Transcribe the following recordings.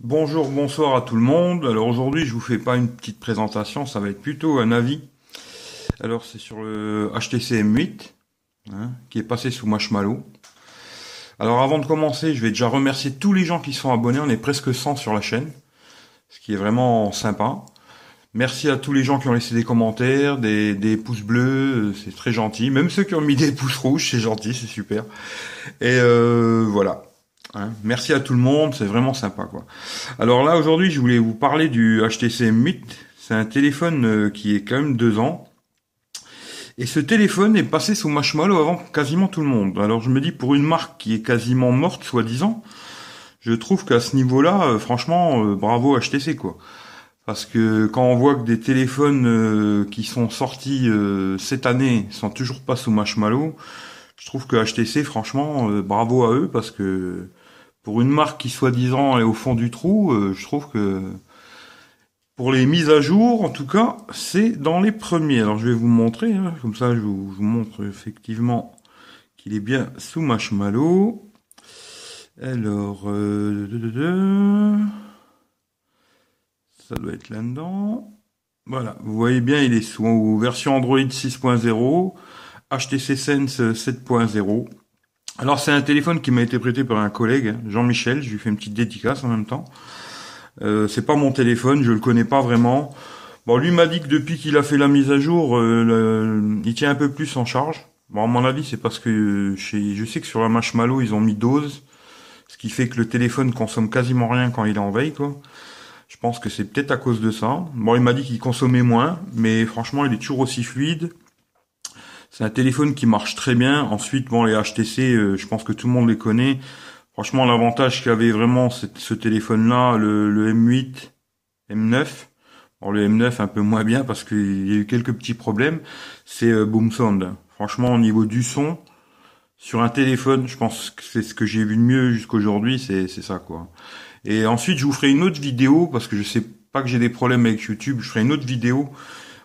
Bonjour, bonsoir à tout le monde. Alors aujourd'hui, je vous fais pas une petite présentation, ça va être plutôt un avis. Alors c'est sur le HTC M8 hein, qui est passé sous Marshmallow. Alors avant de commencer, je vais déjà remercier tous les gens qui sont abonnés. On est presque 100 sur la chaîne, ce qui est vraiment sympa. Merci à tous les gens qui ont laissé des commentaires, des, pouces bleus, c'est très gentil. Même ceux qui ont mis des pouces rouges, c'est gentil, c'est super. Et euh, voilà. Hein. Merci à tout le monde, c'est vraiment sympa quoi. Alors là aujourd'hui, je voulais vous parler du HTC M8. C'est un téléphone euh, qui est quand même deux ans. Et ce téléphone est passé sous Marshmallow avant quasiment tout le monde. Alors je me dis pour une marque qui est quasiment morte, soi-disant, je trouve qu'à ce niveau-là, euh, franchement, bravo HTC quoi. Parce que quand on voit que des téléphones euh, qui sont sortis euh, cette année sont toujours pas sous Marshmallow, je trouve que HTC, franchement, euh, bravo à eux, parce que pour une marque qui soi-disant est au fond du trou, je trouve que pour les mises à jour, en tout cas, c'est dans les premiers. Alors je vais vous montrer, hein, comme ça je vous, montre effectivement qu'il est bien sous Marshmallow. Alors, ça doit être là-dedans. Voilà, vous voyez bien, il est sous version Android 6.0, HTC Sense 7.0. Alors c'est un téléphone qui m'a été prêté par un collègue, Jean-Michel, je lui fais une petite dédicace en même temps. Euh, c'est pas mon téléphone, je le connais pas vraiment. Bon, lui m'a dit que depuis qu'il a fait la mise à jour, euh, il tient un peu plus en charge. Bon, à mon avis, c'est parce que je sais que sur la Marshmallow, ils ont mis dose, ce qui fait que le téléphone consomme quasiment rien quand il est en veille, quoi. Je pense que c'est peut-être à cause de ça. Bon, il m'a dit qu'il consommait moins, mais franchement, il est toujours aussi fluide. C'est un téléphone qui marche très bien. Ensuite, bon, les HTC, euh, je pense que tout le monde les connaît. Franchement, l'avantage qu'avait vraiment ce, téléphone-là, le, M8, M9, bon, le M9 un peu moins bien parce qu'il y a eu quelques petits problèmes, c'est euh, Boom Sound. Franchement, au niveau du son, sur un téléphone, je pense que c'est ce que j'ai vu de mieux jusqu'aujourd'hui, c'est ça quoi. Et ensuite, je vous ferai une autre vidéo parce que je sais pas que j'ai des problèmes avec YouTube. Je ferai une autre vidéo.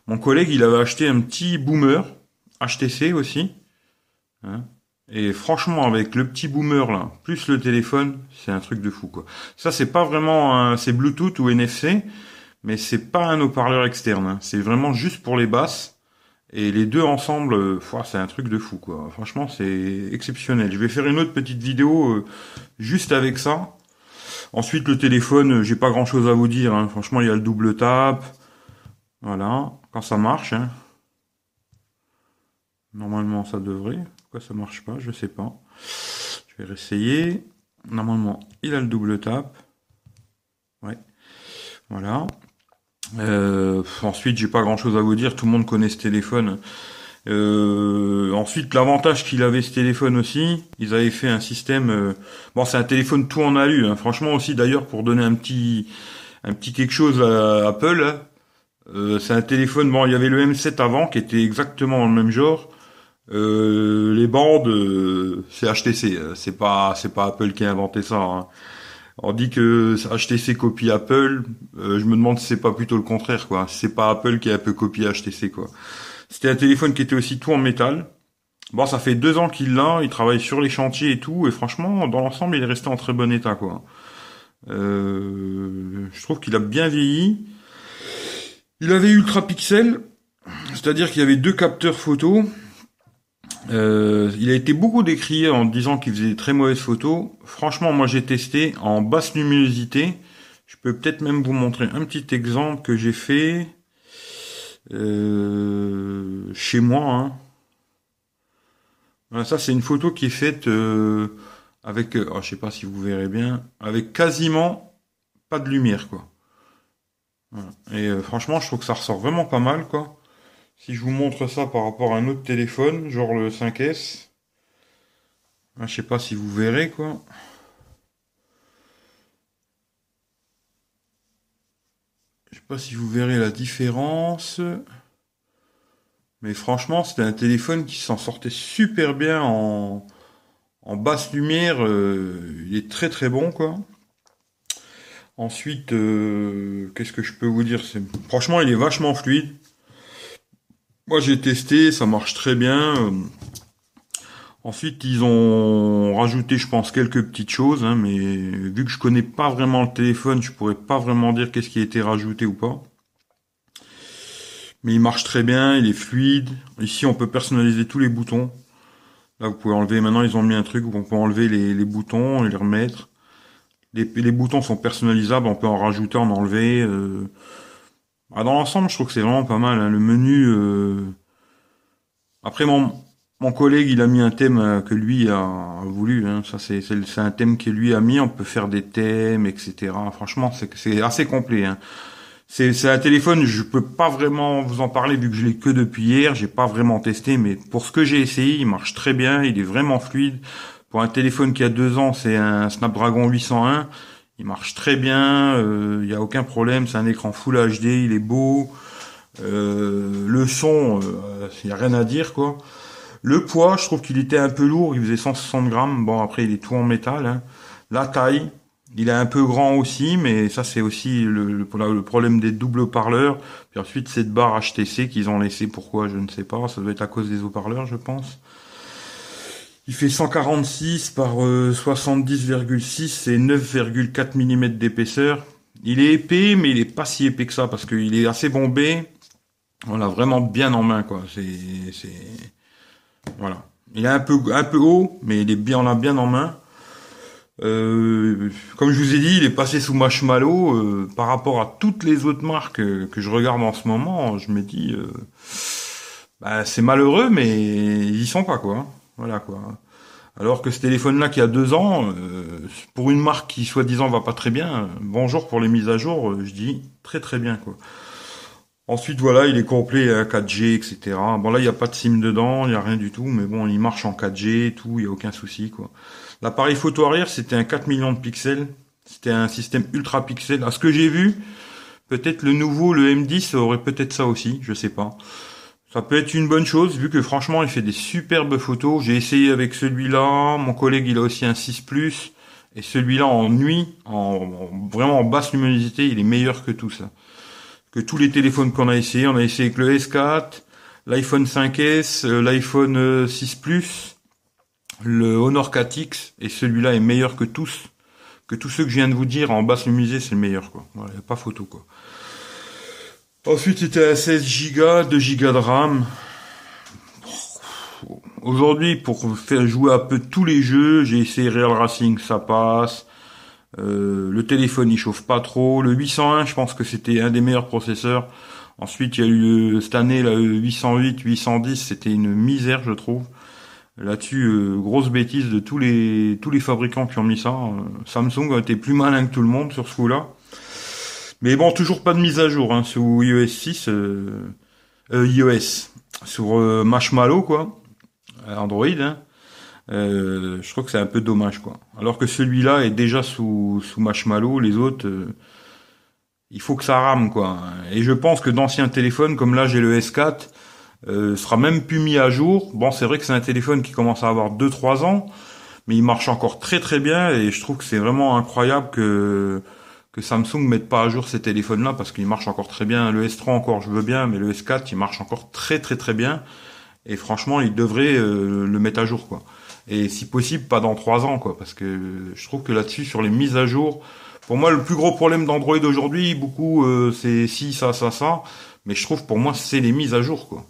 Mon collègue, il avait acheté un petit boomer HTC aussi. Hein. et franchement, avec le petit boomer là, plus le téléphone, c'est un truc de fou quoi. Ça, c'est pas vraiment un, c'est Bluetooth ou NFC, mais c'est pas un haut-parleur externe. Hein. C'est vraiment juste pour les basses. Et les deux ensemble, euh, c'est un truc de fou quoi. Franchement, c'est exceptionnel. Je vais faire une autre petite vidéo euh, juste avec ça. Ensuite, le téléphone, j'ai pas grand chose à vous dire. Hein. Franchement, il y a le double tap. Voilà, quand ça marche. Hein. Normalement, ça devrait. Pourquoi ça marche pas Je sais pas. Je vais réessayer. Normalement, il a le double tap. Ouais. Voilà. Euh, ensuite, j'ai pas grand chose à vous dire. Tout le monde connaît ce téléphone. Euh, ensuite, l'avantage qu'il avait ce téléphone aussi, ils avaient fait un système. Euh, bon, c'est un téléphone tout en alu. Hein. Franchement aussi, d'ailleurs, pour donner un petit, un petit quelque chose à Apple, euh, c'est un téléphone. Bon, il y avait le M7 avant qui était exactement dans le même genre. Les bandes, c'est HTC. C'est pas, c'est pas Apple qui a inventé ça. Hein. On dit que HTC copie Apple. je me demande si c'est pas plutôt le contraire, quoi. C'est pas Apple qui a un peu copié HTC, quoi. C'était un téléphone qui était aussi tout en métal. Bon, ça fait deux ans qu'il l'a, il travaille sur les chantiers et tout, et franchement, dans l'ensemble, il est resté en très bon état, quoi. Euh, je trouve qu'il a bien vieilli. Il avait ultra pixel, c'est-à-dire qu'il y avait deux capteurs photo. Euh, il a été beaucoup décrié en disant qu'il faisait des très mauvaises photos. Franchement, moi j'ai testé en basse luminosité. Je peux peut-être même vous montrer un petit exemple que j'ai fait. Euh, chez moi. Hein. ça, c'est une photo qui est faite euh, avec, euh, oh, je sais pas si vous verrez bien, avec quasiment pas de lumière, quoi. Et franchement, je trouve que ça ressort vraiment pas mal, quoi. Si je vous montre ça par rapport à un autre téléphone, genre le 5S, je sais pas si vous verrez, quoi. Je sais pas si vous verrez la différence. Mais franchement, c'était un téléphone qui s'en sortait super bien en, basse lumière. Euh, il est très très bon, quoi. Ensuite, euh, qu'est-ce que je peux vous dire? Franchement, il est vachement fluide. Moi, j'ai testé, ça marche très bien. Ensuite, ils ont rajouté, je pense, quelques petites choses, hein, mais vu que je connais pas vraiment le téléphone, je pourrais pas vraiment dire qu'est-ce qui a été rajouté ou pas. Mais il marche très bien, il est fluide. Ici, on peut personnaliser tous les boutons. Là, vous pouvez enlever. Maintenant, ils ont mis un truc où on peut enlever les, boutons et les remettre. Les, les, boutons sont personnalisables, on peut en rajouter, en enlever. Euh. Ah, dans l'ensemble, je trouve que c'est vraiment pas mal. Hein. Le menu. Euh. Après, mon, mon collègue, il a mis un thème euh, que lui a voulu. Hein. Ça, c'est, c'est, un thème que lui a mis. On peut faire des thèmes, etc. Franchement, c'est, c'est assez complet. Hein. C'est, c'est un téléphone, je peux pas vraiment vous en parler vu que je l'ai que depuis hier. J'ai pas vraiment testé, mais pour ce que j'ai essayé, il marche très bien. Il est vraiment fluide. Pour un téléphone qui a deux ans, c'est un Snapdragon 801. Il marche très bien. Euh, il y a aucun problème. C'est un écran Full HD. Il est beau. Euh, le son, il y a rien à dire quoi. Le poids, je trouve qu'il était un peu lourd, il faisait 160 grammes. Bon, après, il est tout en métal. Hein. La taille, il est un peu grand aussi, mais ça, c'est aussi le, problème des doubles parleurs. Puis ensuite, cette barre HTC qu'ils ont laissé, pourquoi, je ne sais pas. Ça doit être à cause des haut-parleurs, je pense. Il fait 146 par 70,6 euh, et 9,4 mm d'épaisseur. Il est épais, mais il est pas si épais que ça parce qu'il est assez bombé. On l'a vraiment bien en main, quoi. C'est, voilà. Il est un peu, un peu haut, mais il est bien, on l'a bien en main. Euh, comme je vous ai dit, il est passé sous Marshmallow. Euh, par rapport à toutes les autres marques que, je regarde en ce moment, je me dis, euh, bah, c'est malheureux, mais ils y sont pas quoi. Voilà quoi. Alors que ce téléphone-là qui a deux ans, pour une marque qui soi-disant va pas très bien, bonjour pour les mises à jour, je dis très très bien quoi. Ensuite, voilà, il est complet 4G, etc. Bon, là, il n'y a pas de SIM dedans, il n'y a rien du tout, mais bon, il marche en 4G et tout, il n'y a aucun souci, quoi. L'appareil photo arrière, c'était un 4 millions de pixels. C'était un système ultra pixel. À ce que j'ai vu, peut-être le nouveau, le M10, aurait peut-être ça aussi, je sais pas. Ça peut être une bonne chose, vu que franchement, il fait des superbes photos. J'ai essayé avec celui-là, mon collègue, il a aussi un 6 Plus, et celui-là en nuit, en, vraiment en basse luminosité, il est meilleur que tout ça que tous les téléphones qu'on a essayé. On a essayé avec le S4, l'iPhone 5S, euh, l'iPhone 6 euh, Plus, le Honor 4X, et celui-là est meilleur que tous. Que tous ceux que je viens de vous dire en basse luminosité, c'est le meilleur, quoi. Voilà, pas photo, quoi. Ensuite, c'était à 16 Go, 2 Go de RAM. Aujourd'hui, pour faire jouer un peu tous les jeux, j'ai essayé Real Racing, ça passe. Euh, le téléphone il chauffe pas trop. Le 801, je pense que c'était un des meilleurs processeurs. Ensuite, il y a eu cette année le 808, 810, c'était une misère, je trouve. Là-dessus, euh, grosse bêtise de tous les tous les fabricants qui ont mis ça. Euh, Samsung a été plus malin que tout le monde sur ce coup-là. Mais bon, toujours pas de mise à jour hein, sous iOS 6, iOS sur Marshmallow quoi, Android. Hein. Euh, je trouve que c'est un peu dommage, quoi. Alors que celui-là est déjà sous, sous Marshmallow, les autres, euh, il faut que ça rame, quoi. Et je pense que d'anciens téléphones, comme là j'ai le S4, euh, sera même plus mis à jour. Bon, c'est vrai que c'est un téléphone qui commence à avoir 2-3 ans, mais il marche encore très très bien et je trouve que c'est vraiment incroyable que que Samsung mette pas à jour ces téléphones-là parce qu'il marche encore très bien. Le S3 encore, je veux bien, mais le S4, il marche encore très très très bien. Et franchement, il devrait euh, le mettre à jour, quoi. Et si possible pas dans trois ans quoi parce que je trouve que là-dessus sur les mises à jour pour moi le plus gros problème d'Android aujourd'hui beaucoup euh, c'est si ça ça ça. Mais je trouve pour moi c'est les mises à jour quoi.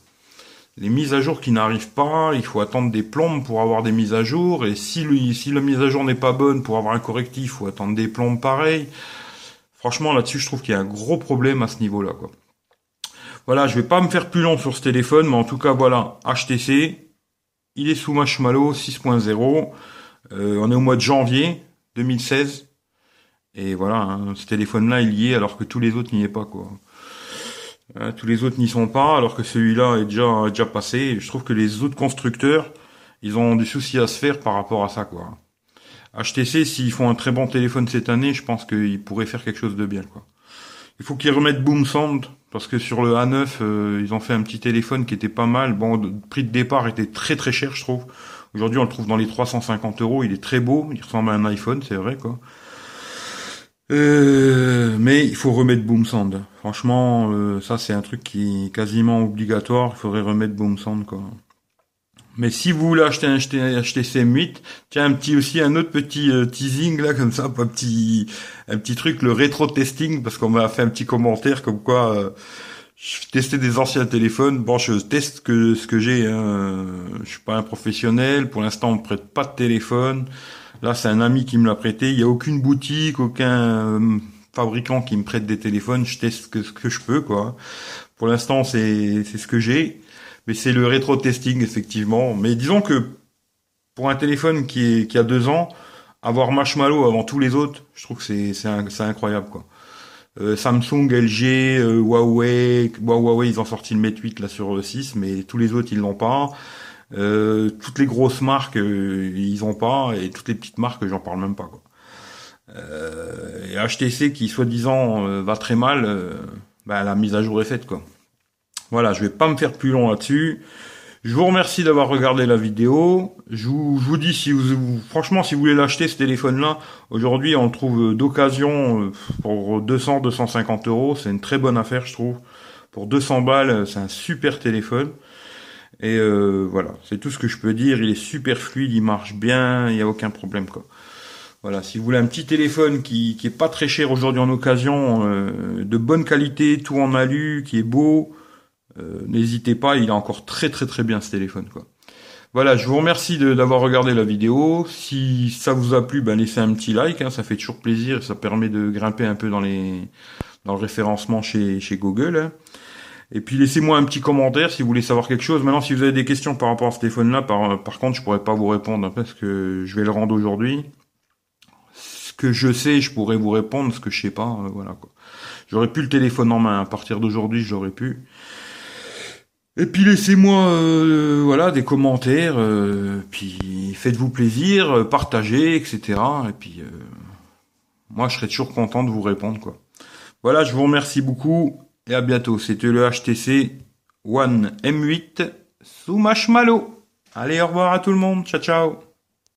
Les mises à jour qui n'arrivent pas il faut attendre des plombes pour avoir des mises à jour. Et si le, si la mise à jour n'est pas bonne pour avoir un correctif il faut attendre des plombes pareil franchement là-dessus je trouve qu'il y a un gros problème à ce niveau là quoi voilà je vais pas me faire plus long sur ce téléphone mais en tout cas voilà HTC il est sous Marshmallow 6.0. Euh, on est au mois de janvier 2016. Et voilà, hein, ce téléphone-là, il y est alors que tous les autres n'y est pas, quoi. Hein, tous les autres n'y sont pas, alors que celui-là est déjà, déjà passé. je trouve que les autres constructeurs, ils ont du souci à se faire par rapport à ça, quoi. HTC, s'ils font un très bon téléphone cette année, je pense qu'ils pourraient faire quelque chose de bien, quoi. Il faut qu'ils remettent Boom Sound parce que sur le A9, euh, ils ont fait un petit téléphone qui était pas mal. Bon, le prix de départ était très très cher, je trouve. Aujourd'hui, on le trouve dans les 350 euros. Il est très beau. Il ressemble à un iPhone, c'est vrai, quoi. Euh, mais il faut remettre Boom Sound. Franchement, euh, ça c'est un truc qui est quasiment obligatoire. Il faudrait remettre Boom Sound, quoi. Mais si vous voulez acheter un HTC M8, tiens un petit aussi un autre petit euh, teasing là comme ça, un petit un petit truc le rétro testing parce qu'on m'a fait un petit commentaire comme quoi euh, je testais des anciens téléphones. Bon, je teste que ce que j'ai. Hein. Je suis pas un professionnel. Pour l'instant, on me prête pas de téléphone. Là, c'est un ami qui me l'a prêté. Il y a aucune boutique, aucun euh, fabricant qui me prête des téléphones. Je teste ce que je peux, quoi. Pour l'instant, c'est c'est ce que j'ai. Mais c'est le rétro testing effectivement. Mais disons que pour un téléphone qui est qui a deux ans, avoir Marshmallow avant tous les autres, je trouve que c'est incroyable quoi. Euh, Samsung, LG, euh, Huawei, Huawei ils ont sorti le Mate 8 là sur 6, mais tous les autres ils l'ont pas. Euh, toutes les grosses marques ils ont pas et toutes les petites marques j'en parle même pas quoi. et HTC qui soi-disant va très mal, bah, la mise à jour est faite quoi. Voilà, je vais pas me faire plus long là-dessus. Je vous remercie d'avoir regardé la vidéo. Je vous, dis si vous, franchement, si vous voulez l'acheter ce téléphone-là, aujourd'hui on le trouve d'occasion euh, pour 200, 250 euros. C'est une très bonne affaire, je trouve. Pour 200 balles, c'est un super téléphone. Et euh, voilà, c'est tout ce que je peux dire. Il est super fluide, il marche bien, il n'y a aucun problème quoi. Voilà, si vous voulez un petit téléphone qui, qui est pas très cher aujourd'hui en occasion, euh, de bonne qualité, tout en alu, qui est beau, n'hésitez pas, il est encore très très très bien ce téléphone quoi. Voilà, je vous remercie d'avoir regardé la vidéo. Si ça vous a plu, ben laissez un petit like, hein, ça fait toujours plaisir, ça permet de grimper un peu dans les dans le référencement chez chez Google. Hein. Et puis laissez-moi un petit commentaire si vous voulez savoir quelque chose. Maintenant, si vous avez des questions par rapport à ce téléphone-là, par, par contre, je pourrais pas vous répondre hein, parce que je vais le rendre aujourd'hui. Ce que je sais, je pourrais vous répondre. Ce que je sais pas, euh, voilà quoi. J'aurais pu le téléphone en main. À partir d'aujourd'hui, j'aurais pu. Et puis laissez-moi euh, voilà des commentaires, euh, puis faites-vous plaisir, euh, partagez, etc. Et puis moi je serai toujours content de vous répondre quoi. Voilà, je vous remercie beaucoup et à bientôt. C'était le HTC One M8 sous Marshmallow. Allez, au revoir à tout le monde. Ciao ciao.